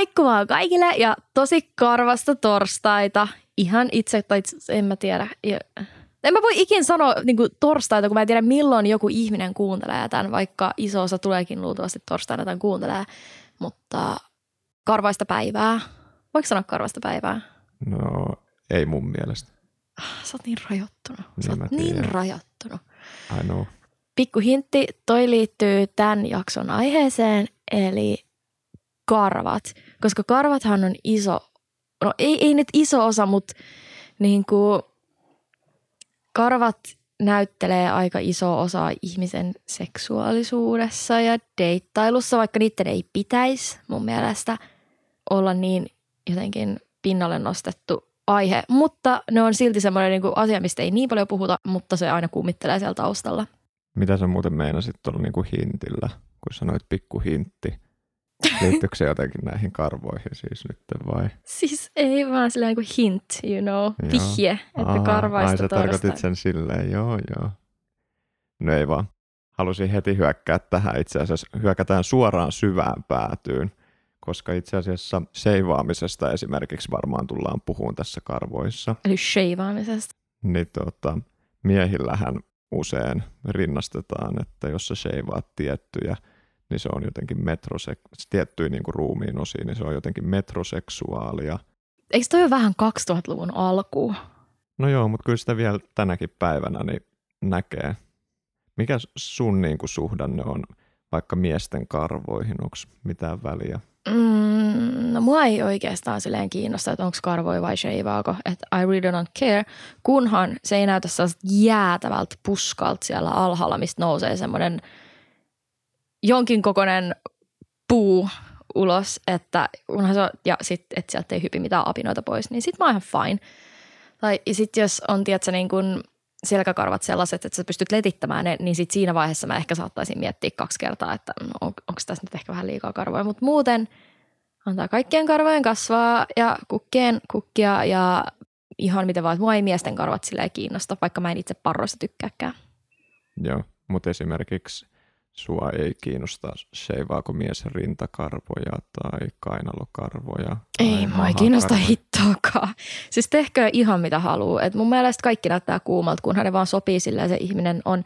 Moikka vaan kaikille ja tosi karvasta torstaita. Ihan itse, tai en mä tiedä. En mä voi ikin sanoa niin kuin torstaita, kun mä en tiedä milloin joku ihminen kuuntelee tämän, vaikka iso osa tuleekin luultavasti torstaina tämän kuuntelee. Mutta karvaista päivää. Voiko sanoa karvasta päivää? No, ei mun mielestä. Ah, sä oot niin rajoittunut. Sä niin oot niin rajoittunut. I know. Pikku hintti, toi liittyy tämän jakson aiheeseen, eli karvat. Koska karvathan on iso, no ei, ei nyt iso osa, mutta niin kuin karvat näyttelee aika iso osa ihmisen seksuaalisuudessa ja deittailussa, vaikka niiden ei pitäisi mun mielestä olla niin jotenkin pinnalle nostettu aihe. Mutta ne on silti semmoinen niin asia, mistä ei niin paljon puhuta, mutta se aina kummittelee siellä taustalla. Mitä sä muuten meinasit tuolla niin kuin hintillä, kun sanoit pikku hintti? Liittyykö se jotenkin näihin karvoihin siis nyt vai? Siis ei vaan silleen kuin hint, you know, vihje, että Aha, karvaista ai, sä tarkoitit sen silleen, joo joo. No ei vaan. Halusin heti hyökkää tähän itse asiassa. Hyökätään suoraan syvään päätyyn, koska itse asiassa seivaamisesta esimerkiksi varmaan tullaan puhumaan tässä karvoissa. Eli sheivaamisesta. Niin tota, miehillähän usein rinnastetaan, että jos sä sheivaat tiettyjä – niin se on jotenkin metrosek- tiettyjä niin kuin ruumiin osiin, niin se on jotenkin metroseksuaalia. Eikö toi ole vähän 2000-luvun alku? No joo, mutta kyllä sitä vielä tänäkin päivänä niin näkee. Mikä sun niin kuin suhdanne on vaikka miesten karvoihin? Onko mitään väliä? Mm, no mua ei oikeastaan silleen kiinnosta, että onko karvoi vai sheivaako. Että I really don't care, kunhan se ei näytä jäätävältä puskalta siellä alhaalla, mistä nousee semmoinen – jonkin kokoinen puu ulos, että kunhan se on, ja sitten, että sieltä ei hypi mitään apinoita pois, niin sitten mä oon ihan fine. Tai sitten jos on, tiedätkö, niin kun selkäkarvat sellaiset, että sä pystyt letittämään ne, niin sitten siinä vaiheessa mä ehkä saattaisin miettiä kaksi kertaa, että on, onko tässä nyt ehkä vähän liikaa karvoja. Mutta muuten antaa kaikkien karvojen kasvaa ja kukkien kukkia ja ihan miten vaan, että mua ei miesten karvat silleen kiinnosta, vaikka mä en itse parroista tykkääkään. Joo, mutta esimerkiksi – sua ei kiinnosta sheivaako mies rintakarvoja tai kainalokarvoja. Tai ei, mua ei kiinnosta hittoakaan. Siis tehkö ihan mitä haluaa. Et mun mielestä kaikki näyttää kuumalta, kunhan ne vaan sopii sillä se ihminen on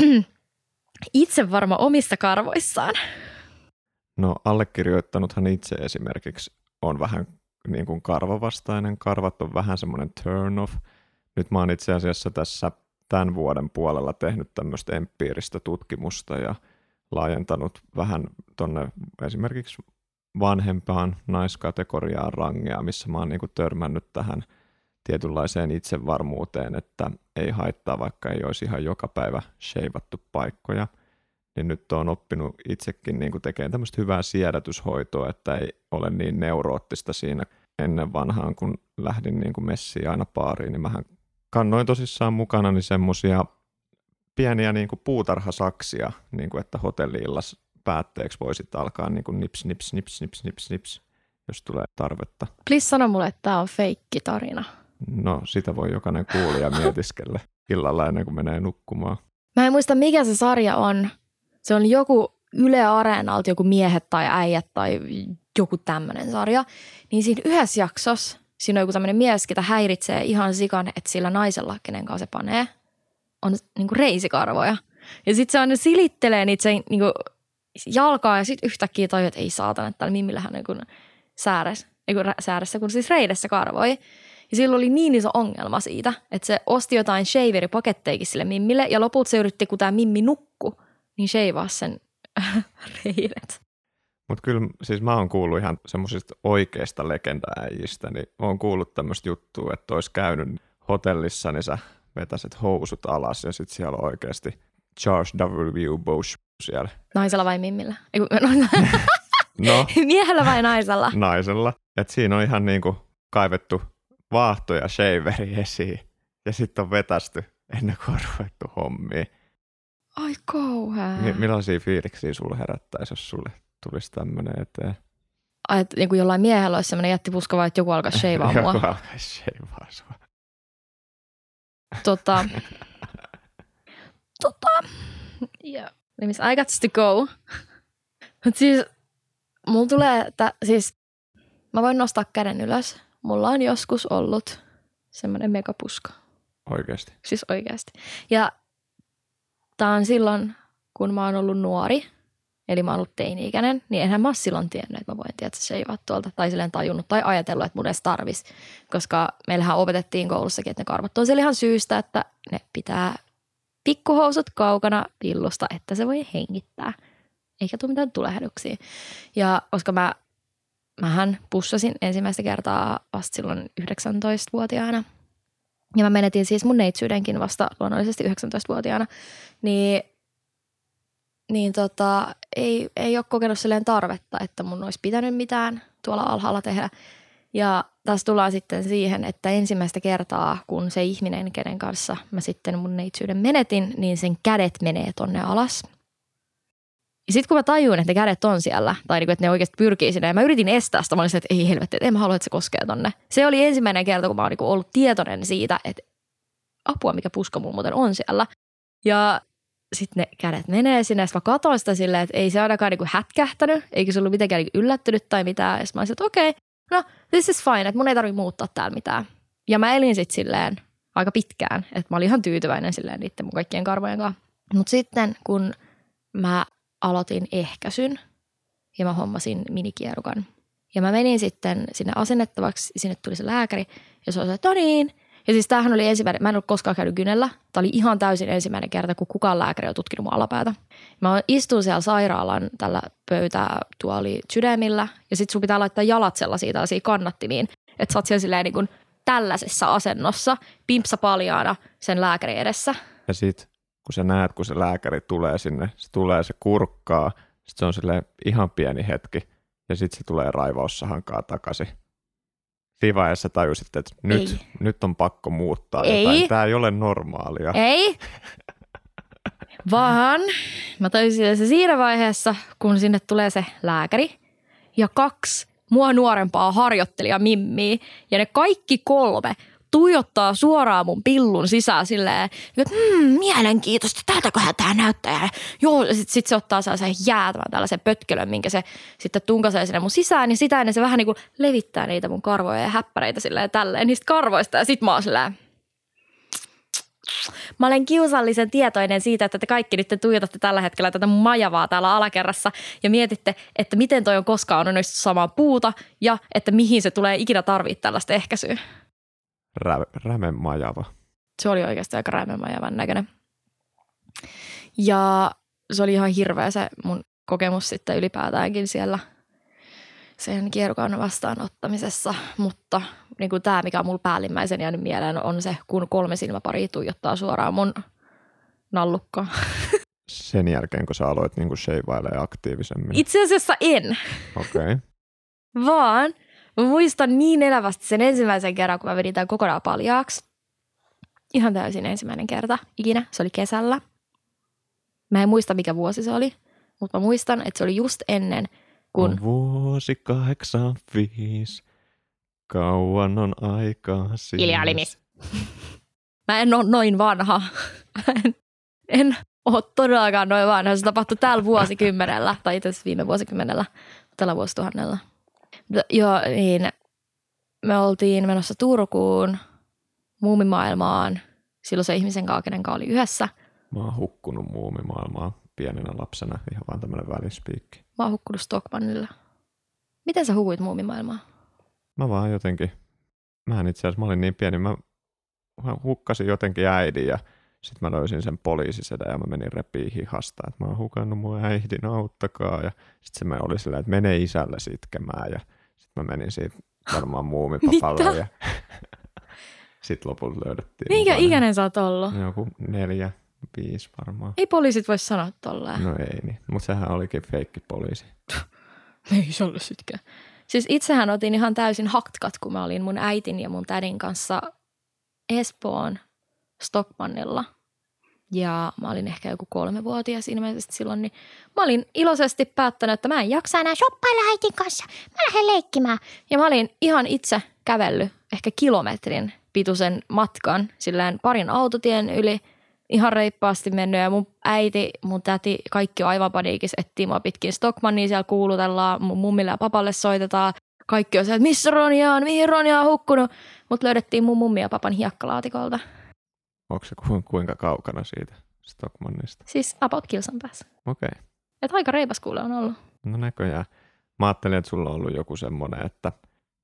itse varma omissa karvoissaan. No allekirjoittanuthan itse esimerkiksi on vähän niin kuin karvavastainen. Karvat on vähän semmoinen turn off. Nyt mä oon itse asiassa tässä tämän vuoden puolella tehnyt tämmöistä empiiristä tutkimusta ja laajentanut vähän tuonne esimerkiksi vanhempaan naiskategoriaan rangea, missä mä oon niin törmännyt tähän tietynlaiseen itsevarmuuteen, että ei haittaa, vaikka ei olisi ihan joka päivä sheivattu paikkoja. Niin nyt on oppinut itsekin niin tekemään tämmöistä hyvää siedätyshoitoa, että ei ole niin neuroottista siinä ennen vanhaan, kun lähdin niin messiin aina paariin, niin mähän kannoin tosissaan mukana niin semmoisia pieniä niin kuin puutarhasaksia, niin kuin että hotelliillas päätteeksi voisit alkaa niin kuin nips, nips, nips, nips, nips, nips, jos tulee tarvetta. Please sano mulle, että tämä on feikki tarina. No, sitä voi jokainen kuulija mietiskellä illalla ennen kuin menee nukkumaan. Mä en muista, mikä se sarja on. Se on joku Yle Areenalta joku miehet tai äijät tai joku tämmöinen sarja. Niin siinä yhdessä jaksossa siinä on joku tämmöinen mies, ketä häiritsee ihan sikan, että sillä naisella, kenen kanssa se panee, on niinku reisikarvoja. Ja sitten se aina silittelee niitä se niinku jalkaa ja sitten yhtäkkiä tajuu, että ei saatana, että täällä Mimmillähän niinku sääres, niinku sääressä, kun siis reidessä karvoi. Ja sillä oli niin iso ongelma siitä, että se osti jotain shaveripakettejakin sille Mimmille ja lopulta se yritti, kun tämä Mimmi nukku, niin shavaa sen reidet. Mutta kyllä siis mä oon kuullut ihan semmoisista oikeista legendaäijistä, niin oon kuullut tämmöistä juttua, että olisi käynyt hotellissa, niin sä vetäisit housut alas ja sitten siellä on oikeasti Charles W. Bush siellä. Naisella vai mimmillä? no. Miehellä vai naisella? Naisella. Et siinä on ihan niinku kaivettu vaahto ja shaveri esiin ja sitten on vetästy ennen kuin on ruvettu hommiin. Ai kauhean. M- millaisia fiiliksiä sulle herättäisi, jos sulle tulisi tämmöinen eteen. Ai, että niin kuin jollain miehellä olisi semmoinen jättipuska vai että joku alkaa sheivaa mua? joku alkaa sheivaa sua. Tota, tota, yeah. I got to go. Mutta siis, mulla tulee, että siis Mä voin nostaa käden ylös. Mulla on joskus ollut semmoinen megapuska. Oikeasti. Siis oikeasti. Ja tää on silloin, kun mä oon ollut nuori, eli mä oon ollut teini-ikäinen, niin enhän mä silloin tiennyt, että mä voin tietää seivaa tuolta, tai silleen tajunnut tai ajatellut, että mun edes tarvis. Koska meillähän opetettiin koulussakin, että ne karvat on siellä ihan syystä, että ne pitää pikkuhousut kaukana pillusta, että se voi hengittää. Eikä tule mitään tulehduksiä. Ja koska mä, mähän pussasin ensimmäistä kertaa vasta silloin 19-vuotiaana, ja mä menetin siis mun neitsyydenkin vasta luonnollisesti 19-vuotiaana, niin, niin tota, ei, ei ole kokenut silleen tarvetta, että mun olisi pitänyt mitään tuolla alhaalla tehdä. Ja taas tullaan sitten siihen, että ensimmäistä kertaa, kun se ihminen, kenen kanssa mä sitten mun neitsyyden menetin, niin sen kädet menee tonne alas. Ja sitten kun mä tajuin, että ne kädet on siellä, tai niinku, että ne oikeasti pyrkii sinne, ja mä yritin estää sitä, mä olin että ei helvetti, että en mä halua, että se koskee tonne. Se oli ensimmäinen kerta, kun mä oon niinku ollut tietoinen siitä, että apua, mikä puska mulla muuten on siellä. Ja sitten ne kädet menee sinne, ja mä katsoin sitä silleen, että ei se ainakaan niinku hätkähtänyt, eikä se ollut mitenkään niinku yllättynyt tai mitään. Ja mä olisin, että okei, okay, no this is fine, että mun ei tarvitse muuttaa täällä mitään. Ja mä elin sitten silleen aika pitkään, että mä olin ihan tyytyväinen silleen niiden mun kaikkien karvojen kanssa. Mutta sitten kun mä aloitin ehkäisyn ja mä hommasin minikierukan. Ja mä menin sitten sinne asennettavaksi, sinne tuli se lääkäri ja se oli että no niin. Ja siis tämähän oli ensimmäinen, mä en ollut koskaan käynyt kynellä. Tämä oli ihan täysin ensimmäinen kerta, kun kukaan lääkäri on tutkinut mun alapäätä. Mä istun siellä sairaalan tällä pöytätuoli sydämillä ja sit sun pitää laittaa jalat sellaisia tällaisia kannattimiin. Että sä oot siellä silleen niin kuin tällaisessa asennossa, pimpsa paljaana sen lääkärin edessä. Ja sit kun sä näet, kun se lääkäri tulee sinne, se tulee, se kurkkaa, sitten se on sille ihan pieni hetki, ja sitten se tulee raivaussahankaa takaisin. Siinä vaiheessa tajusit, että nyt, nyt on pakko muuttaa ei. jotain. Tämä ei ole normaalia. Ei, vaan mä tajusin, se siinä vaiheessa, kun sinne tulee se lääkäri ja kaksi mua nuorempaa harjoittelija Mimmiä ja ne kaikki kolme tuijottaa suoraan mun pillun sisään silleen, että hmm, mielenkiintoista, tältäköhän tämä näyttää. Ja joo, sitten sit se ottaa sellaisen jäätävän tällaisen pötkelön, minkä se sitten tunkasee sinne mun sisään. Ja sitä ennen se vähän niin kuin levittää niitä mun karvoja ja häppäreitä silleen tälleen niistä karvoista. Ja sit mä oon silleen, Mä olen kiusallisen tietoinen siitä, että te kaikki nyt tuijotatte tällä hetkellä tätä majavaa täällä alakerrassa ja mietitte, että miten toi on koskaan onnistunut samaa puuta ja että mihin se tulee ikinä tarvitse tällaista ehkäisyä rä, rämemajava. Se oli oikeasti aika rämemajavan näköinen. Ja se oli ihan hirveä se mun kokemus sitten ylipäätäänkin siellä sen kierrokan vastaanottamisessa, mutta niin kuin tämä, mikä on mulla päällimmäisen jäänyt mieleen, on se, kun kolme silmäpari tuijottaa suoraan mun nallukkaan. Sen jälkeen, kun sä aloit niin kuin aktiivisemmin? Itse asiassa en. Okei. Okay. Vaan Mä muistan niin elävästi sen ensimmäisen kerran, kun mä vedin tämän kokonaan paljaaksi. Ihan täysin ensimmäinen kerta ikinä. Se oli kesällä. Mä en muista, mikä vuosi se oli, mutta mä muistan, että se oli just ennen, kun... On vuosi 85, kauan on aikaa siis. Mä en ole noin vanha. en, en ole todellakaan noin vanha. Se tapahtui tällä vuosikymmenellä, tai itse asiassa viime vuosikymmenellä, tällä vuosituhannella. Joo, niin me oltiin menossa Turkuun muumimaailmaan silloin se ihmisen kanssa, kenen kanssa oli yhdessä. Mä oon hukkunut muumimaailmaan pienenä lapsena, ihan vaan tämmönen välispiikki. Mä oon hukkunut Stockmannilla. Miten sä hukuit muumimaailmaan? Mä vaan jotenkin, mä en itse asiassa, mä olin niin pieni, mä, mä hukkasin jotenkin äidin ja sitten mä löysin sen poliisisedä ja mä menin repiin hihasta, että mä oon hukannut mun äidin, auttakaa. Ja sitten se oli silleen, että mene isälle sitkemään ja sitten mä menin siitä varmaan muumipapalle ja sitten lopulta löydettiin. Minkä ikäinen sä oot ollut? Joku neljä, viisi varmaan. Ei poliisit voi sanoa tolleen. No ei niin, mutta sehän olikin feikki poliisi. ei se ollut sitkään. Siis itsehän otin ihan täysin haktkat, kun mä olin mun äitin ja mun tädin kanssa Espoon Stockmannilla. Ja mä olin ehkä joku kolmevuotias ilmeisesti silloin, niin mä olin iloisesti päättänyt, että mä en jaksa enää shoppailla äitin kanssa. Mä lähden leikkimään. Ja mä olin ihan itse kävellyt ehkä kilometrin pituisen matkan, silleen parin autotien yli, ihan reippaasti mennyt ja mun äiti, mun täti, kaikki on aivan paniikissa, etsii mua pitkin Stockmannia, siellä kuulutellaan, mun mummille ja papalle soitetaan, kaikki on se, että missä Ronja on, mihin Ronja on hukkunut. Mutta löydettiin mun mummi ja papan hiekkalaatikoilta. Onko se ku, kuinka kaukana siitä Stockmannista? Siis about kilsan päässä. Okei. Okay. Et aika reipas kuule on ollut. No näköjään. Mä ajattelin, että sulla on ollut joku semmoinen, että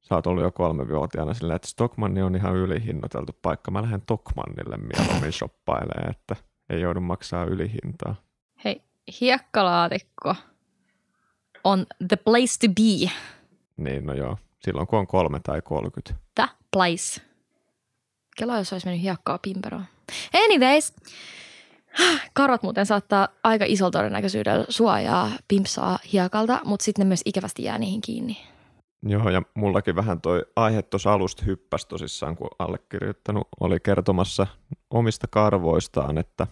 sä oot ollut jo kolmevuotiaana silleen, että Stockmanni on ihan ylihinnoiteltu paikka. Mä lähden Tokmannille mieluummin shoppailemaan, että ei joudu maksaa ylihintaa. Hei, hiekkalaatikko on the place to be. Niin, no joo. Silloin kun on kolme tai 30. The place. Kela, jos olisi mennyt hiekkaa pimperoon. Anyways, karvat muuten saattaa aika isolla todennäköisyydellä suojaa pimpsaa hiekalta, mutta sitten ne myös ikävästi jää niihin kiinni. Joo, ja mullakin vähän toi aihe tuossa alusta hyppäsi tosissaan, kun allekirjoittanut oli kertomassa omista karvoistaan, että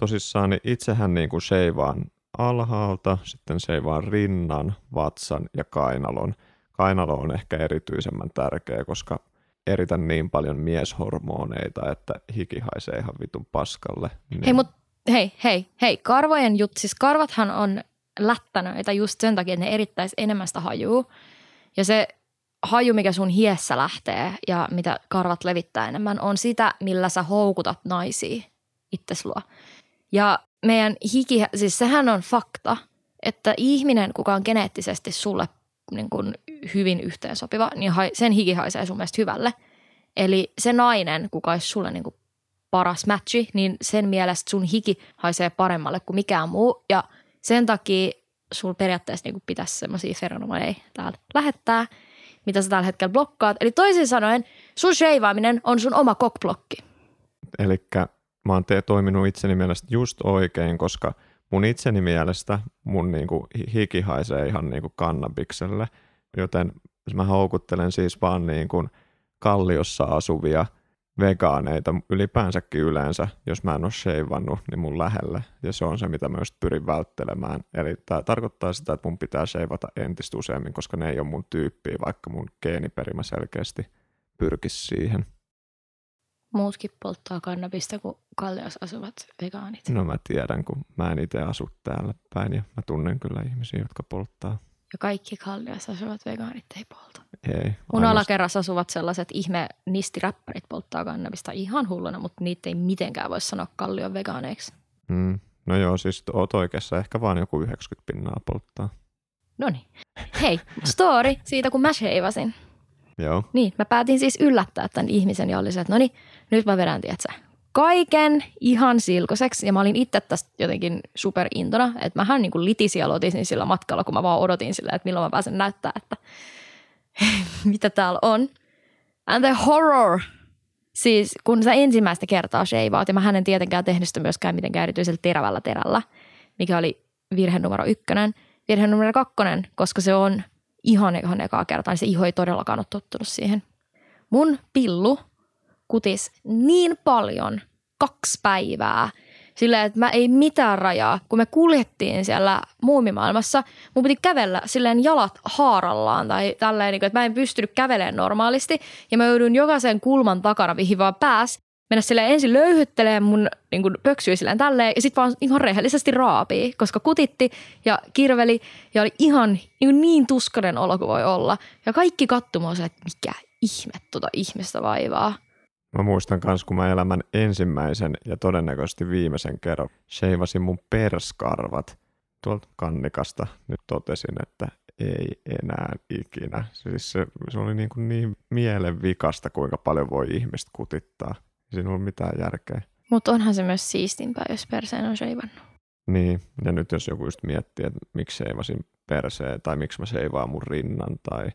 tosissaan niin itsehän niin kuin seivaan alhaalta, sitten seivaan rinnan, vatsan ja kainalon. Kainalo on ehkä erityisemmän tärkeä, koska eritän niin paljon mieshormoneita, että hiki haisee ihan vitun paskalle. Niin. Hei, mut hei, hei, hei, karvojen jut, siis karvathan on lättänöitä just sen takia, että ne erittäisi enemmän sitä hajuu. Ja se haju, mikä sun hiessä lähtee ja mitä karvat levittää enemmän, on sitä, millä sä houkutat naisia itses luo. Ja meidän hiki, siis sehän on fakta, että ihminen, kuka on geneettisesti sulle niin kuin hyvin yhteensopiva, niin sen hiki haisee sun mielestä hyvälle. Eli se nainen, kuka olisi sulle niin kuin paras matchi, niin sen mielestä sun hiki haisee paremmalle kuin mikään muu. Ja sen takia sulla periaatteessa niin pitäisi semmoisia feromoneja täällä lähettää, mitä sä tällä hetkellä blokkaat. Eli toisin sanoen, sun sheivaaminen on sun oma kokblokki. Eli mä oon te- toiminut itseni mielestä just oikein, koska mun itseni mielestä mun niinku hiki haisee ihan niinku kannabikselle, joten mä houkuttelen siis vaan niinku kalliossa asuvia – vegaaneita ylipäänsäkin yleensä, jos mä en ole sheivannut, niin mun lähelle. Ja se on se, mitä just pyrin välttelemään. Eli tämä tarkoittaa sitä, että mun pitää sheivata entistä useammin, koska ne ei ole mun tyyppiä, vaikka mun geeniperimä selkeästi pyrkisi siihen. Muutkin polttaa kannabista kuin Kallios asuvat vegaanit. No mä tiedän, kun mä en itse asu täällä päin ja mä tunnen kyllä ihmisiä, jotka polttaa. Ja kaikki Kalliossa asuvat vegaanit ei polta. Ei. Mun alakerrassa asuvat sellaiset ihme nistiräppärit polttaa kannabista ihan hulluna, mutta niitä ei mitenkään voi sanoa kallion vegaaneiksi. Mm. No joo, siis oot oikeassa. Ehkä vaan joku 90 pinnaa polttaa. No niin. Hei, story siitä kun mä sheivasin. Joo. Niin, mä päätin siis yllättää tämän ihmisen ja oli se, että no niin, nyt mä vedän, tietsä, kaiken ihan silkoseksi. Ja mä olin itse tästä jotenkin superintona, että mähän niin kuin litisi ja lotisin sillä matkalla, kun mä vaan odotin sillä, että milloin mä pääsen näyttää, että mitä täällä on. And the horror. Siis kun sä ensimmäistä kertaa sheivaat, ja mä en tietenkään tehnyt sitä myöskään mitenkään erityisellä terävällä terällä, mikä oli virhe numero ykkönen. Virhe numero kakkonen, koska se on ihan, ihan ekaa kertaa, niin se iho ei todellakaan ole tottunut siihen. Mun pillu kutis niin paljon kaksi päivää. Silleen, että mä ei mitään rajaa. Kun me kuljettiin siellä muumimaailmassa, mun piti kävellä silleen jalat haarallaan tai tälleen, niin että mä en pystynyt kävelemään normaalisti. Ja mä joudun jokaisen kulman takana, mihin vaan pääs, mennä sille ensin löyhyttelemään mun niin kuin pöksyä silleen tälleen ja sitten vaan ihan rehellisesti raapii, koska kutitti ja kirveli ja oli ihan niin, niin tuskainen olo kuin voi olla. Ja kaikki kattumaan se, että mikä ihme tuota ihmistä vaivaa. Mä muistan myös, kun mä elämän ensimmäisen ja todennäköisesti viimeisen kerran sheivasin mun perskarvat tuolta kannikasta. Nyt totesin, että ei enää ikinä. Siis se, se oli niin, kuin niin mielenvikasta, kuinka paljon voi ihmistä kutittaa. Siinä ollut mitään järkeä. Mutta onhan se myös siistimpää, jos perseen on sheivannut. Niin, ja nyt jos joku just miettii, että miksi seivasin perseen tai miksi mä seivaan mun rinnan tai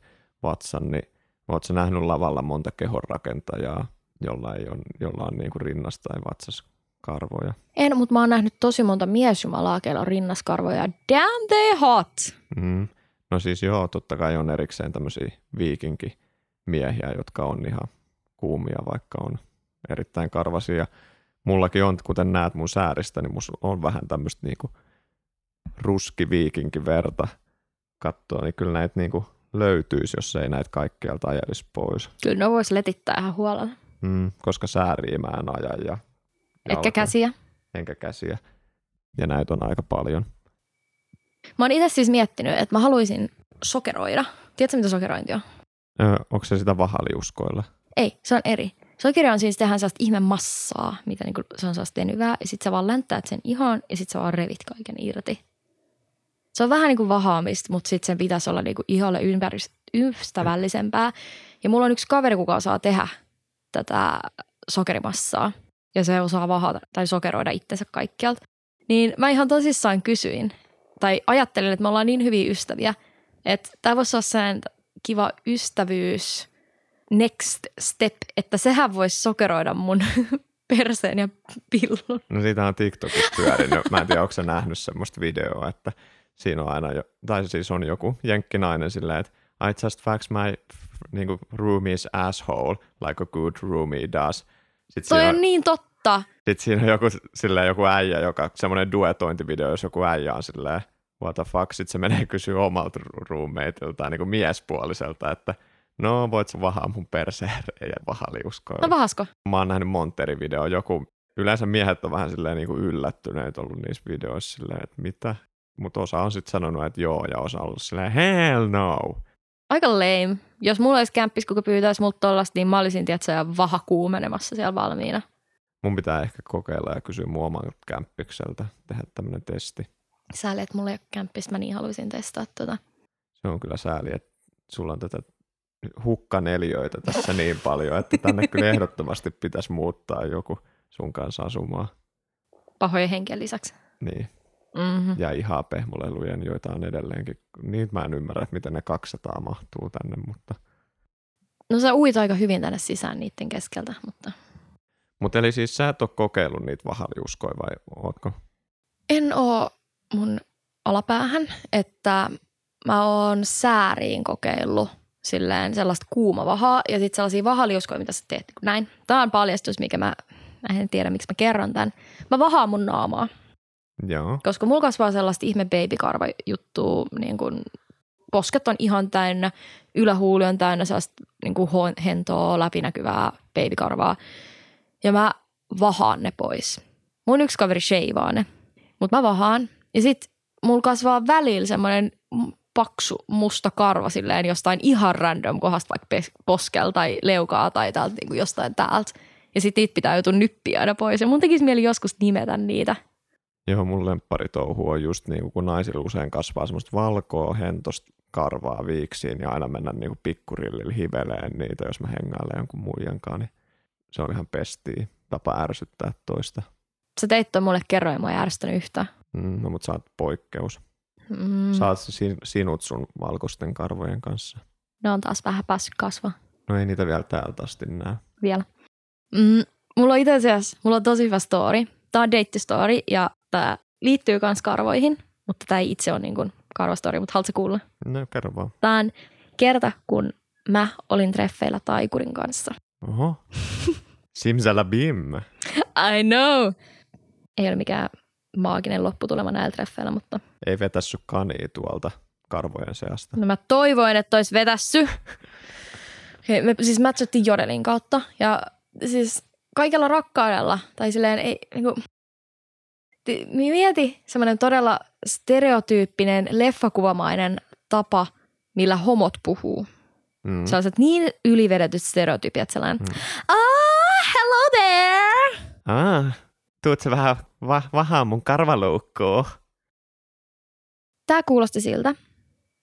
vatsan, niin ootko nähnyt lavalla monta kehonrakentajaa, jolla, ei on, jolla on niin kuin rinnas tai vatsas karvoja. En, mutta mä oon nähnyt tosi monta miesjumalaa, keillä on rinnaskarvoja. Damn they hot! Mm. No siis joo, totta kai on erikseen tämmöisiä viikinkimiehiä, jotka on ihan kuumia, vaikka on erittäin karvasia. Mullakin on, kuten näet mun sääristä, niin mulla on vähän tämmöistä niinku ruski verta katsoa, niin kyllä näitä niinku löytyisi, jos ei näitä kaikkialta ajelisi pois. Kyllä ne voisi letittää ihan huolella. Mm, koska sääriä mä en aja. Ja Etkä käsiä. Enkä käsiä. Ja näitä on aika paljon. Mä oon itse siis miettinyt, että mä haluaisin sokeroida Tiedätkö, mitä sokerointi on? Ö, onko se sitä vahaliuskoilla? Ei, se on eri. Sokeri on siis tehdään sellaista ihme massaa, mitä niinku, se on sellaista venyvää, ja sitten sä vaan länttäät sen ihan, ja sitten sä vaan revit kaiken irti. Se on vähän niin kuin vahaamista, mutta sitten sen pitäisi olla niinku iholle ystävällisempää. Ja mulla on yksi kaveri, kuka osaa tehdä tätä sokerimassaa, ja se osaa vahata tai sokeroida itsensä kaikkialta. Niin mä ihan tosissaan kysyin, tai ajattelin, että me ollaan niin hyviä ystäviä, että tämä voisi olla sen kiva ystävyys next step, että sehän voisi sokeroida mun perseen ja pillun. No siitä on TikTokissa pyörinyt. Mä en tiedä, onko sä nähnyt semmoista videoa, että siinä on aina, jo, tai siis on joku jenkkinainen silleen, että I just fax my niin kuin, roomie's asshole like a good roomie does. Sitten Toi on, on niin totta. Sitten siinä on joku, silleen, joku äijä, joka, semmoinen duetointivideo, jos joku äijä on silleen, what the fuck, sitten se menee kysyä omalta roommateilta, niin kuin miespuoliselta, että no voit sä vahaa mun perseen ja vahaliuskoilla. No vahasko? Mä oon nähnyt Monteri video, joku, yleensä miehet on vähän silleen niin kuin yllättyneet ollut niissä videoissa silleen, että mitä, mutta osa on sitten sanonut, että joo, ja osa on ollut silleen, hell no. Aika lame. Jos mulla olisi kämppis, kuka pyytäisi multa tollasta, niin mä olisin, tiedätkö, vaha kuumenemassa siellä valmiina. Mun pitää ehkä kokeilla ja kysyä mua oman kämppikseltä, tehdä tämmöinen testi. Sääli, että mulla ei ole kämppistä, mä niin haluaisin testaa tota. Se on kyllä sääli, että sulla on tätä hukkaneliöitä tässä niin paljon, että tänne kyllä ehdottomasti pitäisi muuttaa joku sun kanssa asumaan. Pahojen henkien lisäksi. Niin. Mm-hmm. Ja ihan pehmolelujen, joita on edelleenkin. Niitä mä en ymmärrä, että miten ne 200 mahtuu tänne, mutta... No sä uit aika hyvin tänne sisään niiden keskeltä, mutta... Mutta eli siis sä et ole kokeillut niitä vahaliuskoja vai ootko? En oo mun alapäähän, että mä oon sääriin kokeillut silleen sellaista kuumavahaa ja sitten sellaisia vahaliuskoja, mitä sä teet näin. Tämä on paljastus, mikä mä, mä en tiedä, miksi mä kerron tämän. Mä vahaan mun naamaa. Joo. Koska mulla kasvaa sellaista ihme babykarva juttua, niin kun posket on ihan täynnä, ylähuuli on täynnä sellaista niin kuin hentoa, läpinäkyvää babykarvaa. Ja mä vahaan ne pois. Mun yksi kaveri sheivaa ne, mutta mä vahaan. Ja sit mulla kasvaa välillä semmoinen paksu musta karva silleen jostain ihan random kohdasta, vaikka poskel tai leukaa tai täältä niin kuin jostain täältä. Ja sitten niitä pitää joutua nyppiä aina pois. Ja mun tekisi mieli joskus nimetä niitä. Joo, mun lempparitouhu on just niin kun naisilla usein kasvaa semmoista valkoa, hentosta karvaa viiksiin ja aina mennä niin pikkurillillä hiveleen niitä, jos mä hengailen jonkun muijankaan, niin se on ihan pestiä tapa ärsyttää toista. Sä teit toi mulle kerroin, mä ei ärsyttänyt yhtään. Mm, no, mutta sä oot poikkeus. Mm. Saat sinut sun valkoisten karvojen kanssa. Ne on taas vähän päässyt kasvaa. No ei niitä vielä täältä asti näe. Vielä. Mm, mulla on itse asiassa, mulla on tosi hyvä story. Tämä on story ja tämä liittyy myös karvoihin, mutta tämä ei itse ole niin kuin karvastori, mutta haluatko kuulla? No kerro vaan. Tämä on kerta, kun mä olin treffeillä taikurin kanssa. Oho. Simsalabim. I know. Ei ole mikään maaginen lopputulema näillä treffeillä, mutta... Ei vetässy kanii tuolta karvojen seasta. No mä toivoin, että olisi vetässy. Okay, me siis matchattiin Jodelin kautta ja siis kaikella rakkaudella, tai silleen ei, niin kuin, mieti semmoinen todella stereotyyppinen leffakuvamainen tapa, millä homot puhuu. Mm. Sellaiset niin ylivedetyt stereotypiat, sellainen, mm. ah, hello there! Ah, tuut se vähän va- vahaa mun karvaluukkoon. Tämä kuulosti siltä.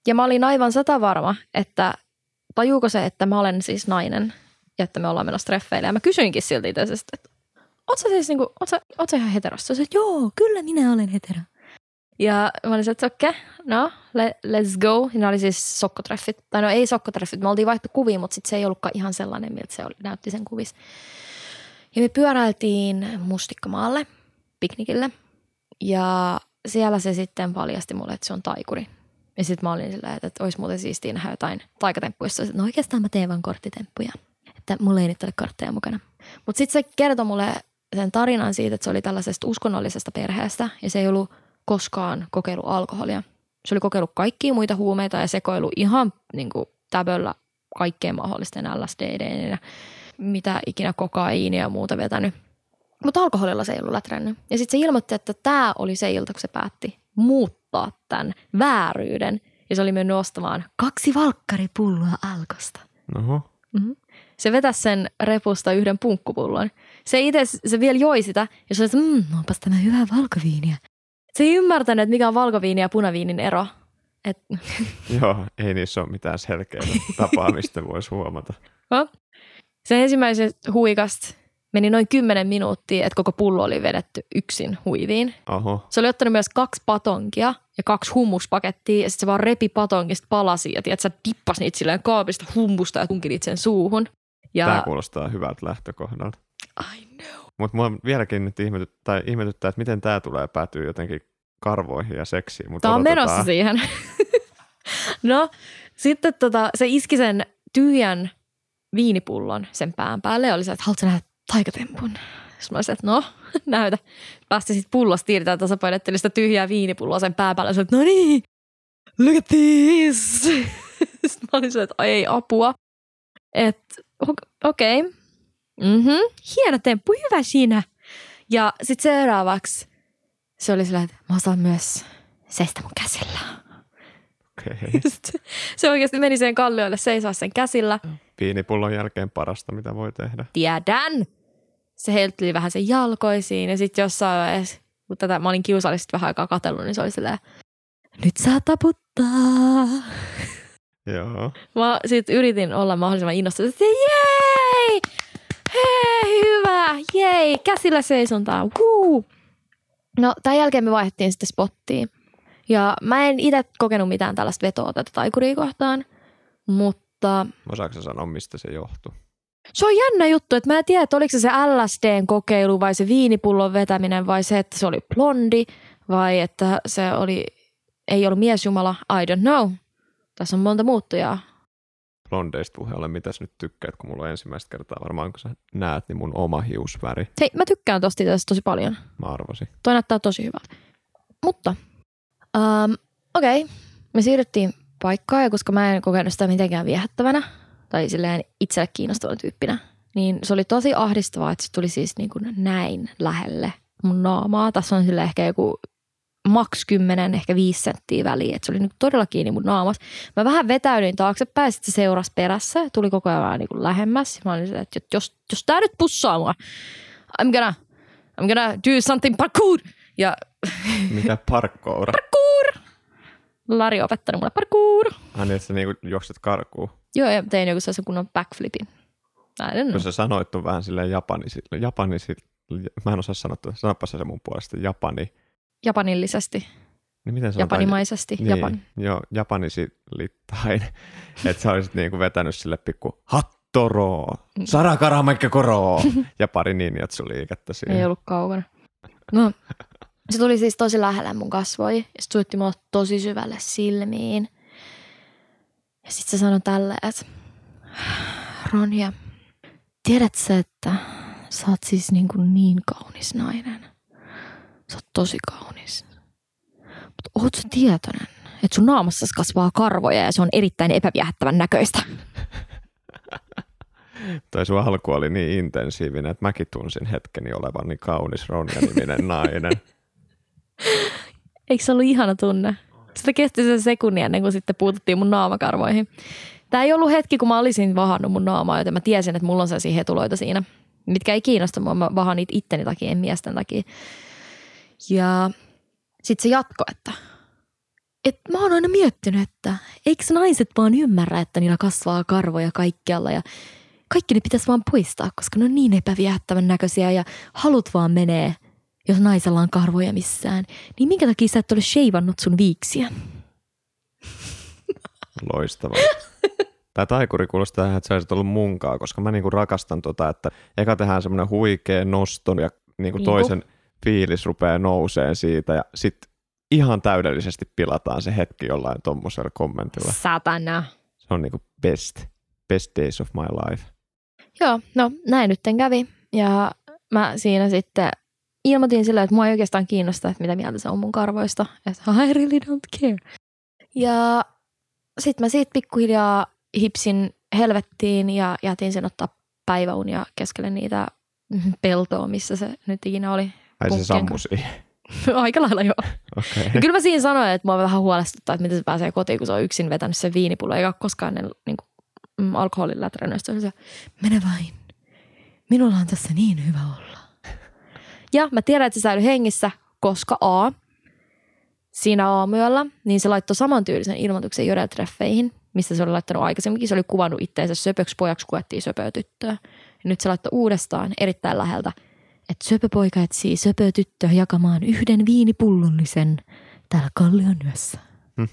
Ja mä olin aivan sata varma, että tajuuko se, että mä olen siis nainen ja että me ollaan menossa treffeille. Ja mä kysyinkin siltä itse että oot sä siis niinku, oot sä, oot sä ihan heterossa? Joo, kyllä minä olen hetero. Ja mä olin että okei, okay, no, let, let's go. Ja ne oli siis sokkotreffit. Tai no ei sokkotreffit, me oltiin vaihtu kuvia, mutta sitten se ei ollutkaan ihan sellainen, miltä se oli, näytti sen kuvissa. Ja me pyöräiltiin Mustikkamaalle piknikille. Ja siellä se sitten paljasti mulle, että se on taikuri. Ja sitten mä olin silleen, että, että olisi muuten siistiä nähdä jotain taikatemppuissa. No oikeastaan mä teen vaan korttitemppuja. Että mulla ei nyt ole kortteja mukana. Mutta sitten se kertoi mulle sen tarinan siitä, että se oli tällaisesta uskonnollisesta perheestä ja se ei ollut koskaan kokeillut alkoholia. Se oli kokeillut kaikkia muita huumeita ja sekoilu ihan niin kuin täböllä kaikkeen mahdollisten LSD ja mitä ikinä kokaiinia ja muuta vetänyt. Mutta alkoholilla se ei ollut lätrännyt. Ja sitten se ilmoitti, että tämä oli se ilta, kun se päätti muuttaa tämän vääryyden ja se oli mennyt ostamaan kaksi valkkaripulloa alkosta. Oho. Mm-hmm. Se vetäisi sen repusta yhden punkkupullon. Se itse, se vielä joi sitä ja se oli, että mmm, onpas tämä hyvää valkoviiniä. Se ei ymmärtänyt, että mikä on valkoviini ja punaviinin ero. Et, Joo, ei niissä ole mitään selkeää tapaa, mistä voisi huomata. no. Se ensimmäisestä huikasta meni noin 10 minuuttia, että koko pullo oli vedetty yksin huiviin. Oho. Se oli ottanut myös kaksi patonkia ja kaksi hummuspakettia ja sitten se vaan repi patonkista palasi ja tiedät, sä tippas niitä silleen kaapista hummusta ja tunki niitä sen suuhun. Ja Tämä kuulostaa hyvältä lähtökohdalta. I know. Mutta mua vieläkin nyt ihmetyt, tai ihmetyttää, että miten tämä tulee päätyä jotenkin karvoihin ja seksiin. Mut Tämä on odotetaan. menossa siihen. no, sitten tota, se iski sen tyhjän viinipullon sen pään päälle ja oli se, että haluatko nähdä taikatempun? Sitten mä olisin, että no, näytä. Päästi sitten pullosta irti ja tasapainotteli sitä tyhjää viinipulloa sen pään päälle. Sanoin, että no niin, look at this. Sitten mä olin se, että ei apua. Että okei, okay. mm-hmm. hieno temppu, hyvä siinä. Ja sitten seuraavaksi se oli sillä, että mä osaan myös seistä mun käsillä. Okei. Sitten se oikeasti meni sen kallioille seisoa sen käsillä. Viinipullon jälkeen parasta, mitä voi tehdä. Tiedän! Se heilutteli vähän sen jalkoisiin ja sitten jossain vaiheessa, kun tätä mä olin kiusallisesti vähän aikaa katsellut, niin se oli silleen, nyt saa taputtaa. Joo. Mä sit yritin olla mahdollisimman innostunut, että jei! Hei, hyvä! Jei! Käsillä seisontaa! Woo! No, tämän jälkeen me vaihdettiin sitten spottiin. Ja mä en itse kokenut mitään tällaista vetoa tätä taikuria kohtaan, mutta Osaatko sanoa, mistä se johtuu? Se on jännä juttu, että mä en tiedä, että oliko se se LSDn kokeilu vai se viinipullon vetäminen vai se, että se oli blondi vai että se oli, ei ollut miesjumala, I don't know. Tässä on monta muuttujaa. Blondeista puheelle, mitäs nyt tykkäät, kun mulla on ensimmäistä kertaa varmaan, kun sä näet, niin mun oma hiusväri. Hei, mä tykkään tosta tästä tosi paljon. Mä arvasin. Toi näyttää tosi hyvältä. Mutta, um, okei, okay. me siirryttiin paikkaan ja koska mä en kokenut sitä mitenkään viehättävänä tai silleen itselle kiinnostavana tyyppinä, niin se oli tosi ahdistavaa, että se tuli siis niin kuin näin lähelle mun naamaa. Tässä on sille ehkä joku maks 10, ehkä 5 senttiä väliin, että se oli niin todella kiinni mun naamas. Mä vähän vetäydyin taaksepäin, sitten se seurasi perässä ja tuli koko ajan niin kuin lähemmäs. Mä olin silleen, että jos, jos tää nyt pussaa mua, I'm gonna, I'm gonna do something parkour. Ja Mitä parkoura? Lari on opettanut mulle parkour. Ah niin, että sä niinku juokset karkuun. Joo, ja tein joku sellaisen kunnon backflipin. Don't know. Kun sä sanoit on vähän silleen japanisi, japanisi, mä en osaa sanoa, sanoppa se mun puolesta, japani. Japanillisesti, Niin miten sanotaan? japanimaisesti, Niin, Japani. Joo, japanisittain. että sä olisit niinku vetänyt sille pikku hattoro, Mm. sarakaramakka koro ja pari ninjatsu liikettä siihen. Ei ollut kaukana. No, se tuli siis tosi lähelle mun kasvoi ja se tuitti mulle tosi syvälle silmiin. Ja sitten se sanoi tälle, että Ronja, tiedät sä, että sä oot siis niin, kuin niin kaunis nainen. Sä oot tosi kaunis. Mutta oot sä tietoinen, että sun naamassa kasvaa karvoja ja se on erittäin epäviehättävän näköistä. Tai sun alku oli niin intensiivinen, että mäkin tunsin hetkeni olevan niin kaunis Ronja-niminen nainen. Eikö se ollut ihana tunne? Sitä kesti se sekunnin ennen kuin sitten puututtiin mun naamakarvoihin. Tämä ei ollut hetki, kun mä olisin vahannut mun naamaa, joten mä tiesin, että mulla on sellaisia hetuloita siinä, mitkä ei kiinnosta mua. Mä vahan niitä itteni takia, en miesten takia. Ja sitten se jatko, että, että mä oon aina miettinyt, että eikö naiset vaan ymmärrä, että niillä kasvaa karvoja kaikkialla ja kaikki ne pitäisi vaan poistaa, koska ne on niin epäviehättävän näköisiä ja halut vaan menee, jos naisella on karvoja missään. Niin minkä takia sä et ole sheivannut sun viiksiä? Loistava. Tämä taikuri kuulostaa tähän, että sä olisit ollut munkaa, koska mä niinku rakastan tota, että eka tehdään semmoinen huikea noston ja niinku Niinku. toisen fiilis rupeaa nouseen siitä ja sitten ihan täydellisesti pilataan se hetki jollain tommosella kommentilla. Satana. Se on niinku best, best days of my life. Joo, no näin nyt kävi. Ja mä siinä sitten ilmoitin sillä, että mua ei oikeastaan kiinnosta, että mitä mieltä se on mun karvoista. Että I really don't care. Ja sitten mä siitä pikkuhiljaa hipsin helvettiin ja jätin sen ottaa päiväunia keskelle niitä peltoa, missä se nyt ikinä oli. Ai se sammusi. Aika lailla joo. Ja kyllä mä siinä sanoin, että mua vähän huolestuttaa, että miten se pääsee kotiin, kun se on yksin vetänyt sen viinipullo, eikä koskaan ennen niin kuin, mm, alkoholin oli se, mene vain. Minulla on tässä niin hyvä olla. Ja mä tiedän, että se säilyi hengissä, koska A, siinä aamuyöllä, niin se laittoi samantyylisen ilmoituksen Jodel-treffeihin, mistä se oli laittanut aikaisemminkin. Se oli kuvannut itseensä söpöksi pojaksi, kun ettii söpöä tyttöä. Ja nyt se laittoi uudestaan erittäin läheltä, että söpöpoika etsii söpöä tyttöä jakamaan yhden viinipullollisen täällä Kallion yössä.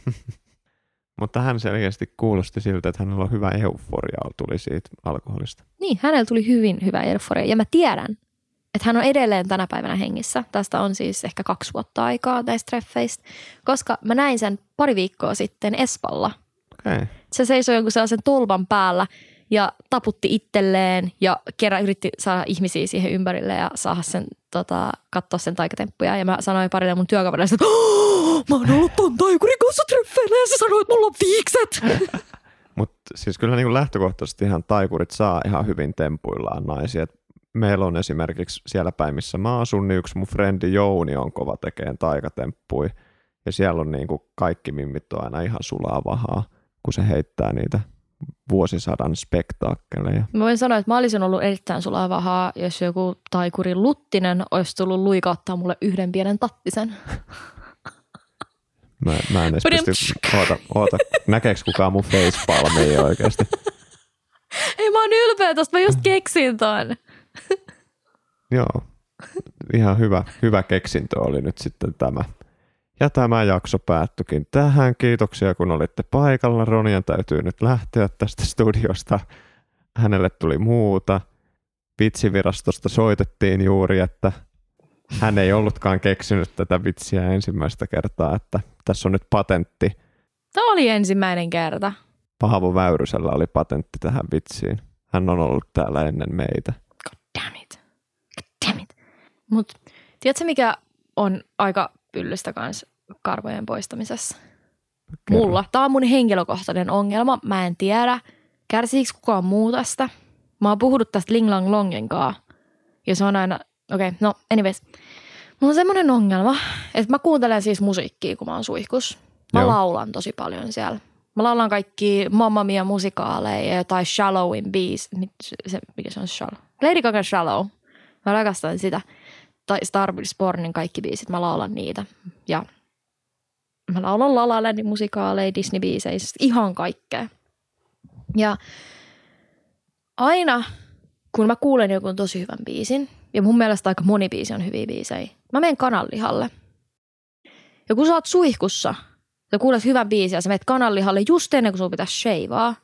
Mutta hän selkeästi kuulosti siltä, että hänellä on hyvä euforia tuli siitä alkoholista. Niin, hänellä tuli hyvin hyvä euforia. Ja mä tiedän, että hän on edelleen tänä päivänä hengissä. Tästä on siis ehkä kaksi vuotta aikaa näistä treffeistä, koska mä näin sen pari viikkoa sitten Espalla. Okay. Se seisoi jonkun sellaisen tolpan päällä ja taputti itselleen ja kerran yritti saada ihmisiä siihen ympärille ja saada sen, tota, katsoa sen taikatemppuja. Ja mä sanoin parille mun työkaverille, että "Oh, mä oon ollut ton taikurin kanssa treffeillä ja se sanoi, että mulla on viikset. Mutta siis kyllä niin lähtökohtaisesti ihan taikurit saa ihan hyvin tempuillaan naisia. Et meillä on esimerkiksi siellä päin, missä mä asun, niin yksi mun frendi Jouni on kova tekeen taikatemppui. Ja siellä on niin kuin kaikki mimmit on aina ihan sulaa vahaa, kun se heittää niitä vuosisadan spektaakkeleja. Mä voin sanoa, että mä olisin ollut erittäin sulavahaa, jos joku taikuri Luttinen olisi tullut luikauttaa mulle yhden pienen tattisen. Mä, mä en edes pysty, oota, oota, näkeekö kukaan mun facepalmia oikeasti? Ei mä oon ylpeä tosta, mä just keksin ton. Joo, ihan hyvä, hyvä keksintö oli nyt sitten tämä. Ja tämä jakso päättyikin tähän. Kiitoksia kun olitte paikalla. Ronian täytyy nyt lähteä tästä studiosta. Hänelle tuli muuta. Vitsivirastosta soitettiin juuri, että hän ei ollutkaan keksinyt tätä vitsiä ensimmäistä kertaa, että tässä on nyt patentti. Tämä oli ensimmäinen kerta. Paavo Väyrysellä oli patentti tähän vitsiin. Hän on ollut täällä ennen meitä. Damn it. Damn it. Mut tiedätkö mikä on aika pyllystä kanssa karvojen poistamisessa? Kerro. Mulla. Tämä on mun henkilökohtainen ongelma. Mä en tiedä, kärsiikö kukaan muu tästä. Mä oon puhunut tästä Ling Lang Longen kanssa. Ja se on aina, okei, okay, no anyways. Mulla on semmoinen ongelma, että mä kuuntelen siis musiikkia, kun mä oon suihkus. Mä Joo. laulan tosi paljon siellä. Mä laulan kaikki Mamma Mia musikaaleja ja tai Shallowin biis. Mit- Se, mikä se on Shallow? Lady Gaga Shallow. Mä rakastan sitä. Tai Star Wars Bornin kaikki biisit, mä laulan niitä. Ja mä laulan La La Landin musikaaleja, Disney-biisejä, siis ihan kaikkea. Ja aina, kun mä kuulen jonkun tosi hyvän biisin, ja mun mielestä aika moni biisi on hyviä biisejä, mä menen kananlihalle. Ja kun sä oot suihkussa, sä kuulet hyvän biisin ja sä menet kananlihalle just ennen kuin sun pitäisi sheivaa,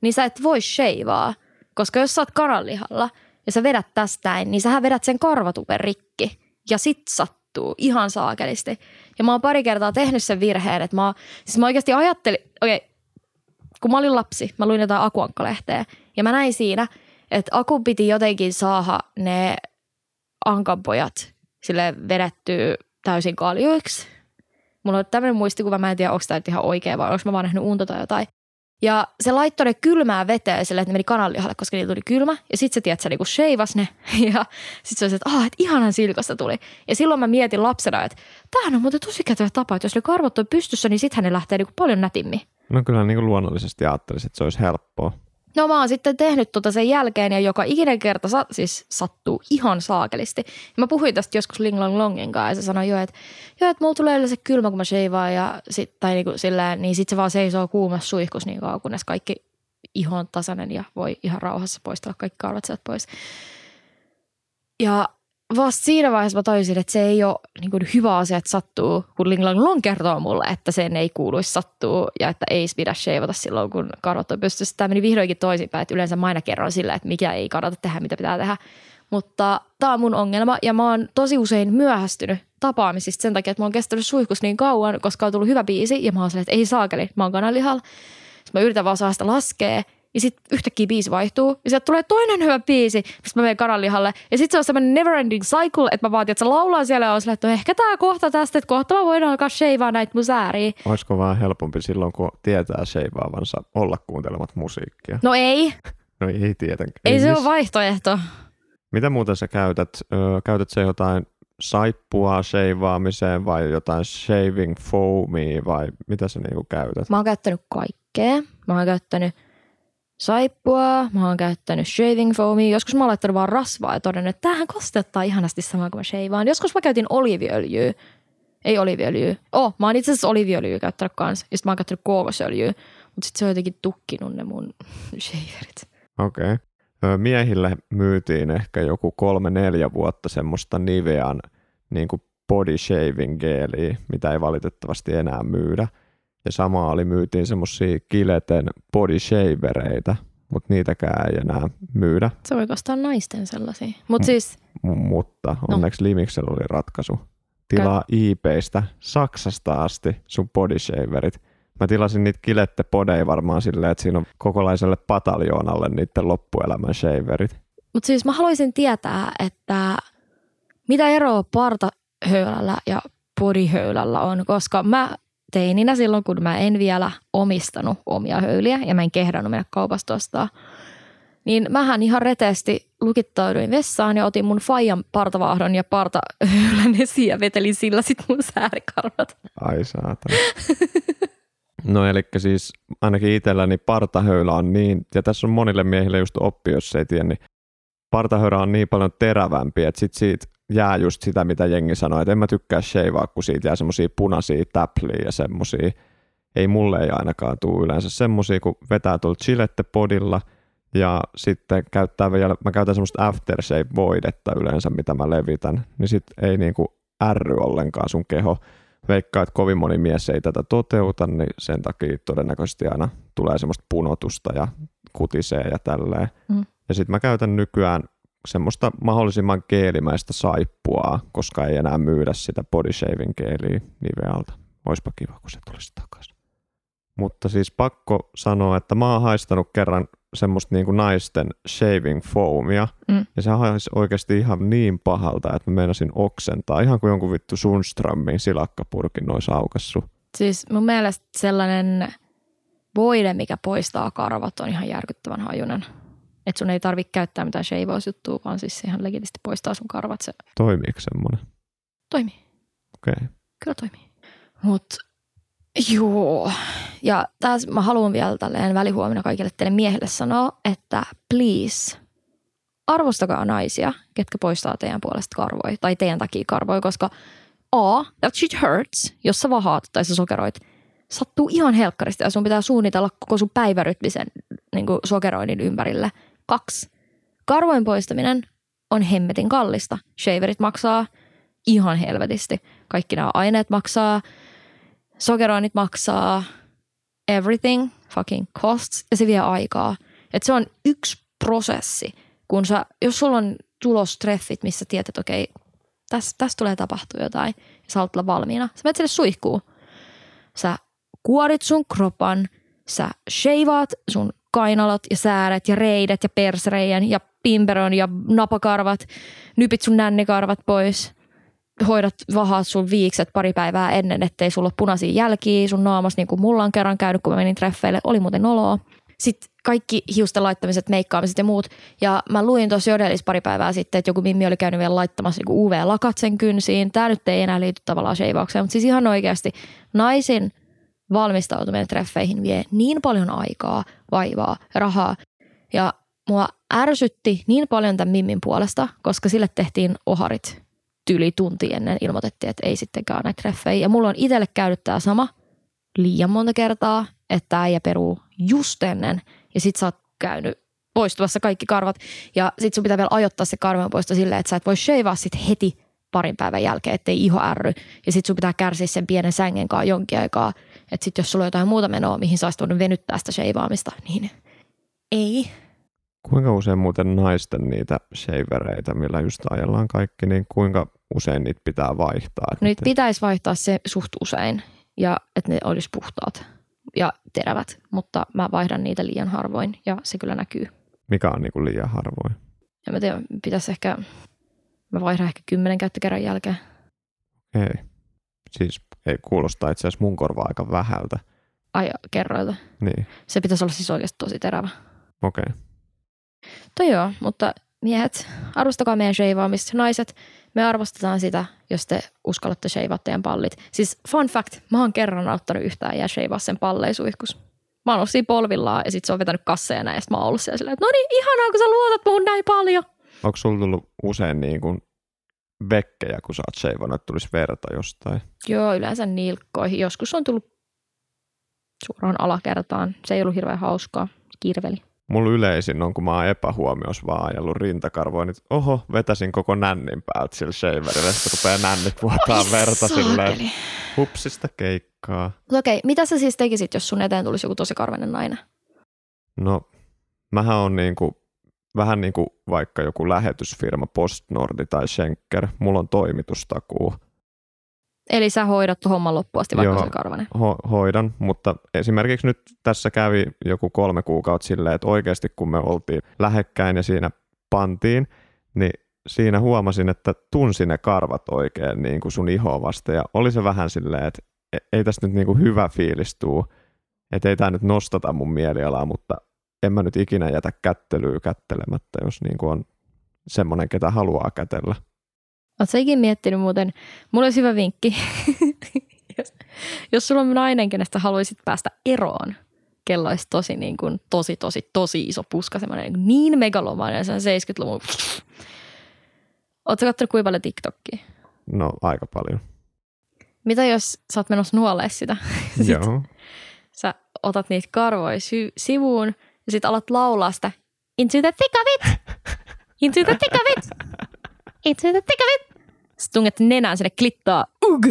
niin sä et voi sheivaa, koska jos sä oot kananlihalla ja sä vedät tästä, niin sähän vedät sen karvatupen rikki ja sit sattuu ihan saakelisti. Ja mä oon pari kertaa tehnyt sen virheen, että mä, siis mä oikeasti ajattelin, okei, okay, kun mä olin lapsi, mä luin jotain Akuankka-lehteä ja mä näin siinä, että Aku piti jotenkin saada ne ankanpojat sille vedettyä täysin kaljuiksi. Mulla on tämmöinen muistikuva, mä en tiedä, onko tämä ihan oikea vai onko mä vaan nähnyt unta tai jotain. Ja se laittoi ne kylmää veteen sille, että ne meni kananlihalle, koska niillä tuli kylmä. Ja sit se, tiedät, se niinku sheivas ne. Ja sit se oli se, että ah, et ihanan silkasta tuli. Ja silloin mä mietin lapsena, että tämähän on muuten tosi kätevä tapa, että jos ne karvot on pystyssä, niin sittenhän ne lähtee niinku paljon nätimmin. No kyllä niin kuin luonnollisesti ajattelisin, että se olisi helppoa. No mä oon sitten tehnyt tota sen jälkeen ja joka ikinen kerta sa- siis sattuu ihan saakelisti. Ja mä puhuin tästä joskus Ling Long Longin kanssa ja se sanoi jo, että, jo, että mulla tulee yleensä kylmä, kun mä sheivaan ja sit, tai niinku silleen, niin sit se vaan seisoo kuumassa suihkus niin kauan, kunnes kaikki iho on tasainen ja voi ihan rauhassa poistella kaikki karvat sieltä pois. Ja vasta siinä vaiheessa mä tajusin, että se ei ole niin kuin hyvä asia, että sattuu, kun Ling Lang Long kertoo mulle, että sen ei kuuluisi sattua ja että ei pidä sheivata silloin, kun karvat on pystyssä. Tämä meni vihdoinkin toisinpäin, että yleensä mä aina kerron sillä, että mikä ei kannata tehdä, mitä pitää tehdä. Mutta tämä on mun ongelma ja mä oon tosi usein myöhästynyt tapaamisista sen takia, että mä oon kestänyt suihkus niin kauan, koska on tullut hyvä biisi ja mä oon silleen, että ei saakeli, mä oon kananlihalla. Sitten mä yritän vaan saada sitä laskea ja sitten yhtäkkiä biisi vaihtuu ja sieltä tulee toinen hyvä biisi, mistä mä menen kananlihalle. Ja sitten se on semmoinen never ending cycle, että mä vaatin, että se laulaa siellä ja on silleen, että no ehkä tää kohta tästä, että kohta mä voin alkaa sheivaa näitä mun sääriä. Olisiko vähän helpompi silloin, kun tietää sheivaavansa olla kuuntelemat musiikkia? No ei, No ei tietenkään. ei se miss- ole vaihtoehto. Mitä muuta sä käytät? Öö, käytät sä jotain saippua sheivaamiseen vai jotain shaving foamia vai mitä sä niinku käytät? Mä oon käyttänyt kaikkea. Mä oon käyttänyt saippua, mä oon käyttänyt shaving foamia. Joskus mä oon laittanut vaan rasvaa ja todennut, että tämähän kosteuttaa ihanasti samaa kuin mä shavaan. Joskus mä käytin oliiviöljyä. Ei oliiviöljyä. Oh, mä oon itse asiassa oliiviöljyä käyttänyt kanssa. Ja sit mä oon käyttänyt kookosöljyä. Mutta sit se on jotenkin tukkinut ne mun shaverit. Okei. Okay. Miehille myytiin ehkä joku kolme-neljä vuotta semmoista Nivean niin kuin body shaving geeliä, mitä ei valitettavasti enää myydä. Ja samaa oli myytiin semmoisia kileten body shavereita, mutta niitäkään ei enää myydä. Se voi ostaa naisten sellaisia. Mut siis, M- mutta onneksi no. Limiksellä oli ratkaisu. Tilaa eBaystä Saksasta asti sun body shaverit. Mä tilasin niitä kilette podeja varmaan silleen, että siinä on kokonaiselle pataljoonalle niiden loppuelämän shaverit. Mutta siis mä haluaisin tietää, että mitä eroa partahöylällä ja bodyhöylällä on, koska mä teininä silloin, kun mä en vielä omistanut omia höyliä ja mä en kehdannut mennä kaupasta ostaa, niin mähän ihan reteesti lukittauduin vessaan ja otin mun faijan partavaahdon ja partahöylän esiin ja vetelin sillä sit mun säärikarvat. Ai saatana. No eli siis ainakin itselläni partahöylä on niin, ja tässä on monille miehille just oppi, jos ei tiedä, niin partahöylä on niin paljon terävämpi, että sit siitä jää just sitä, mitä jengi sanoo, että en mä tykkää shavaa, kun siitä jää semmosia punaisia täpliä ja semmosia. Ei mulle ei ainakaan tule yleensä semmosia, kun vetää tuolla chilette podilla ja sitten käyttää vielä, mä käytän semmoista aftershave voidetta yleensä, mitä mä levitän, niin sit ei niinku ärry ollenkaan sun keho veikkaa, että kovin moni mies ei tätä toteuta, niin sen takia todennäköisesti aina tulee semmoista punotusta ja kutisee ja tälleen. Mm. Ja sitten mä käytän nykyään semmoista mahdollisimman keelimäistä saippua, koska ei enää myydä sitä body shaving keeliä Nivealta. Oispa kiva, kun se tulisi takaisin. Mutta siis pakko sanoa, että mä oon haistanut kerran semmoista niin kuin naisten shaving foamia, mm. ja se haisi oikeasti ihan niin pahalta, että mä meinasin oksentaa, ihan kuin jonkun vittu Sundströmin silakkapurkin nois aukassu. Siis mun mielestä sellainen voide, mikä poistaa karvat, on ihan järkyttävän hajunen. Että sun ei tarvitse käyttää mitään shaveausjuttua, vaan siis se ihan legitisti poistaa sun karvat. Se... Toimiiko semmoinen? Toimii. Okei. Okay. Kyllä toimii. Mutta Joo. Ja taas mä haluan vielä tälleen välihuomina kaikille teille miehille sanoa, että please, arvostakaa naisia, ketkä poistaa teidän puolesta karvoja tai teidän takia karvoja, koska A, that shit hurts, jos sä vahaat tai sä sokeroit, sattuu ihan helkkarista ja sun pitää suunnitella koko sun päivärytmisen niin sokeroinnin ympärille. Kaksi, karvojen poistaminen on hemmetin kallista. Shaverit maksaa ihan helvetisti. Kaikki nämä aineet maksaa – sokeroinnit maksaa everything fucking costs ja se vie aikaa. Et se on yksi prosessi, kun sä, jos sulla on tulostreffit, missä tiedät, että okei, tässä täs tulee tapahtua jotain ja sä olla valmiina. Sä menet sille suihkuun. Sä kuorit sun kropan, sä sheivaat sun kainalot ja sääret ja reidet ja persreijän ja pimperon ja napakarvat, nypit sun nännikarvat pois – hoidat vahaat sun viikset pari päivää ennen, ettei sulla ole punaisia jälkiä sun naamassa, niin kuin mulla on kerran käynyt, kun mä menin treffeille. Oli muuten oloa. Sitten kaikki hiusten laittamiset, meikkaamiset ja muut. Ja mä luin tuossa Jodelis pari päivää sitten, että joku Mimmi oli käynyt vielä laittamassa niin UV-lakat sen kynsiin. Tämä nyt ei enää liity tavallaan sheivaukseen, mutta siis ihan oikeasti naisin valmistautuminen treffeihin vie niin paljon aikaa, vaivaa, rahaa. Ja mua ärsytti niin paljon tämän Mimmin puolesta, koska sille tehtiin oharit tyli tunti ennen ilmoitettiin, että ei sittenkään näitä treffejä. Ja mulla on itselle käynyt tämä sama liian monta kertaa, että äijä peruu just ennen ja sit sä oot käynyt poistuvassa kaikki karvat ja sit sun pitää vielä ajoittaa se karvan poisto silleen, että sä et voi shavaa sit heti parin päivän jälkeen, ettei iho ärry. Ja sit sun pitää kärsiä sen pienen sängen kanssa jonkin aikaa. Että sit jos sulla on jotain muuta menoa, mihin sä voinut venyttää sitä shavaamista, niin ei. Kuinka usein muuten naisten niitä shavereita, millä just ajellaan kaikki, niin kuinka usein niitä pitää vaihtaa? No niitä pitäisi vaihtaa se suht usein ja että ne olisi puhtaat ja terävät, mutta mä vaihdan niitä liian harvoin ja se kyllä näkyy. Mikä on niin kuin liian harvoin? Ja mä tiedän, pitäisi ehkä, mä vaihdan ehkä kymmenen käyttökerran jälkeen. Ei. Siis ei kuulosta itse asiassa mun korvaa aika vähältä. Ai kerroilta? Niin. Se pitäisi olla siis oikeasti tosi terävä. Okei. Okay. Toi joo, mutta miehet, arvostakaa meidän sheivaamista. Naiset, me arvostetaan sitä, jos te uskallatte sheivaa teidän pallit. Siis fun fact, mä oon kerran auttanut yhtään ja sheivaa sen palleisuihkus. Mä oon ollut siinä polvillaan ja sit se on vetänyt kasseja näin ja sit mä oon ollut siellä silleen, että no niin, ihanaa kun sä luotat muun näin paljon. Onko sulla tullut usein niin kuin vekkejä, kun sä oot sheivannut, että tulisi verta jostain? Joo, yleensä nilkkoihin. Joskus on tullut suoraan alakertaan. Se ei ollut hirveän hauskaa. Kirveli. Mulla yleisin on, kun mä oon epähuomios vaan ajellut rintakarvoa, niin oho, vetäsin koko nännin päältä sillä shaverilla, sitten rupeaa nännit vuotaa verta silleen, hupsista keikkaa. Mutta okei, mitä sä siis tekisit, jos sun eteen tulisi joku tosi karvainen nainen? No, mähän on niinku, vähän niin kuin vaikka joku lähetysfirma Postnordi tai Schenker, mulla on toimitustakuu. Eli sä hoidat homman loppuun asti, vaikka Joo. se karvanen. Ho- hoidan, mutta esimerkiksi nyt tässä kävi joku kolme kuukautta silleen, että oikeasti kun me oltiin lähekkäin ja siinä pantiin, niin siinä huomasin, että tunsin ne karvat oikein niin kuin sun ihoa vasten ja oli se vähän silleen, että e- ei tästä nyt niin kuin hyvä fiilis tuu, että ei tämä nyt nostata mun mielialaa, mutta en mä nyt ikinä jätä kättelyä kättelemättä, jos niin kuin on semmoinen, ketä haluaa kätellä. Oletko ikin miettinyt muuten, mulla olisi hyvä vinkki, jos, jos sulla on nainen, kenestä haluaisit päästä eroon, kello olisi tosi, niin kuin, tosi, tosi, tosi iso puska, semmoinen niin megalomainen, se on 70-luvun. Oletko katsonut kuinka paljon TikTokia? No aika paljon. Mitä jos sä oot menossa nuolee sitä? Sit Joo. sä otat niitä karvoja sy- sivuun ja sit alat laulaa sitä Into the thick of it! Into the thick of it! Into the thick of it! Sitten tunget nenään sinne klittaa. Ug!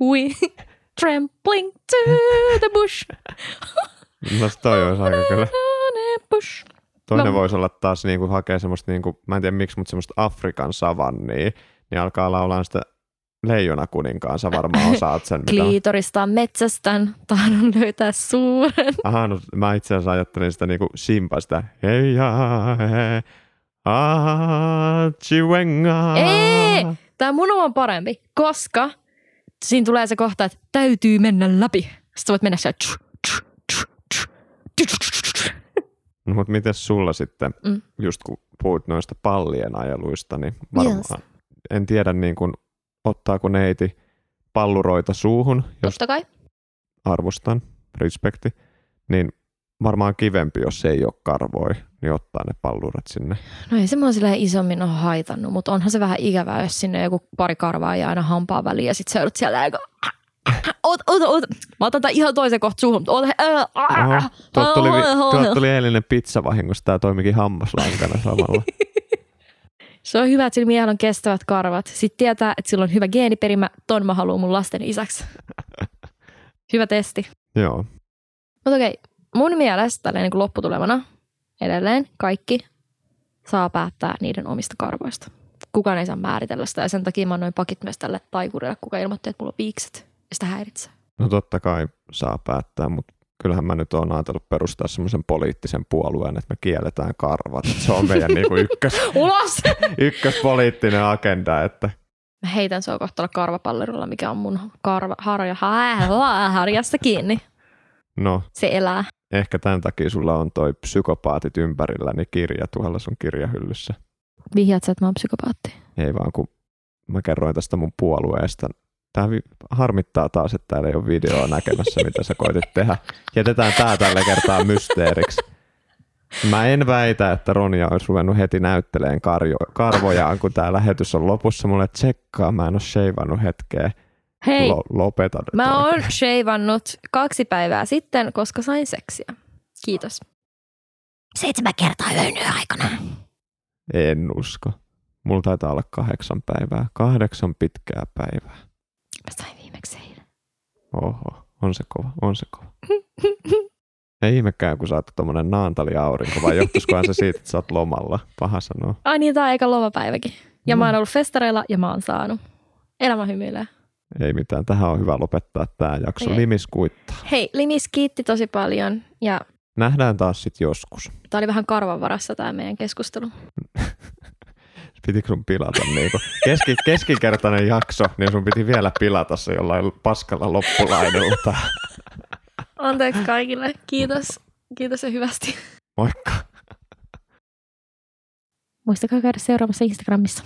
We trampling to the bush. no toi olisi aika kyllä. Bush. Toinen no. voisi olla taas niinku hakee semmoista, niinku, mä en tiedä miksi, mutta semmoista Afrikan savannia. Niin alkaa laulaa sitä leijona kuninkaan, sä varmaan osaat sen. mitä on. Kliitorista metsästän, tahdon löytää suuren. Aha, no mä itse asiassa ajattelin sitä niin kuin Simpa, sitä hei ja he, ah, chiwenga. Ei! Tämä mun on parempi, koska siinä tulee se kohta, että täytyy mennä läpi. Sitten voit mennä tsu. No, mutta miten sulla sitten, Mm. mm. just kun puhuit noista pallien ajeluista, niin varmaan, Yes. en tiedä niin kuin, ottaako neiti palluroita suuhun, jos Totta kai. arvostan, respekti, niin varmaan kivempi, jos ei ole karvoi, niin ottaa ne pallurat sinne. No ei se mua silleen isommin ole haitannut, mutta onhan se vähän ikävää, jos sinne joku pari karvaa ja aina hampaa väliin ja sit sä joudut siellä aika... Oot, oot, oot. Mä otan tän ihan toisen kohta suuhun. mutta Oot, Oho, tuolta tuli, tuolta tuli eilinen pizzavahingossa, tämä toimikin hammaslankana samalla. Se on hyvä, että sillä miehellä on kestävät karvat. Sitten tietää, että sillä on hyvä geeniperimä. Ton mä haluan mun lasten isäksi. Hyvä testi. Joo, Mutta okei, mun mielestä tälleen niin kuin lopputulemana edelleen kaikki saa päättää niiden omista karvoista. Kukaan ei saa määritellä sitä ja sen takia mä annoin pakit myös tälle taikurille, kuka ilmoitti, että mulla on viikset ja sitä häiritsee. no totta kai saa päättää, mutta kyllähän mä nyt oon ajatellut perustaa semmoisen poliittisen puolueen, että me kielletään karvat. Se on meidän niinku ykkös, Ulos! ykköspoliittinen agenda, että Mä heitän sua kohta karvapallerulla, mikä on mun karva, harja, ha- harjassa kiinni. no Se elää. ehkä tämän takia sulla on toi psykopaatit ympärilläni kirja tuolla sun kirjahyllyssä. Vihjaat sä, että mä oon psykopaatti. Ei vaan kun mä kerroin tästä mun puolueesta. Tämä harmittaa taas, että täällä ei ole videoa näkemässä, mitä sä koitit tehdä. Jätetään tää tällä kertaa mysteeriksi. Mä en väitä, että Ronja olisi ruvennut heti näytteleen karjo- karvojaan, kun tämä lähetys on lopussa. Mulle tsekkaa, mä en ole sheivannut hetkeä. Hei, Lo- lopeta nyt Mä oikein. oon sheivannut kaksi päivää sitten, koska sain seksiä. Kiitos. Seitsemän kertaa yön aikana. En usko. Mulla taitaa olla kahdeksan päivää. Kahdeksan pitkää päivää. Mä sain viimeksi eilen. Oho, on se kova, on se kova. Ei ihmekään, kun sä oot tommonen naantali-aurinko, vai johtuisikohan se siitä, että sä oot lomalla? Paha sanoa. Ai niin, tää on eikä lomapäiväkin. Ja No. mä oon ollut festareilla ja mä oon saanut. Elämä hymyilee. Ei mitään, tähän on hyvä lopettaa tämä jakso. Ei. Limis kuittaa. Hei, Limis kiitti tosi paljon ja Nähdään taas sit joskus. tää oli vähän karvan varassa tää meidän keskustelu. piti sun pilata niin kuin keski, keskinkertainen jakso, niin sun piti vielä pilata se jollain paskalla loppulaidulta. Anteeksi kaikille. Kiitos. Kiitos ja hyvästi. Moikka. Muistakaa käydä seuraamassa Instagramissa.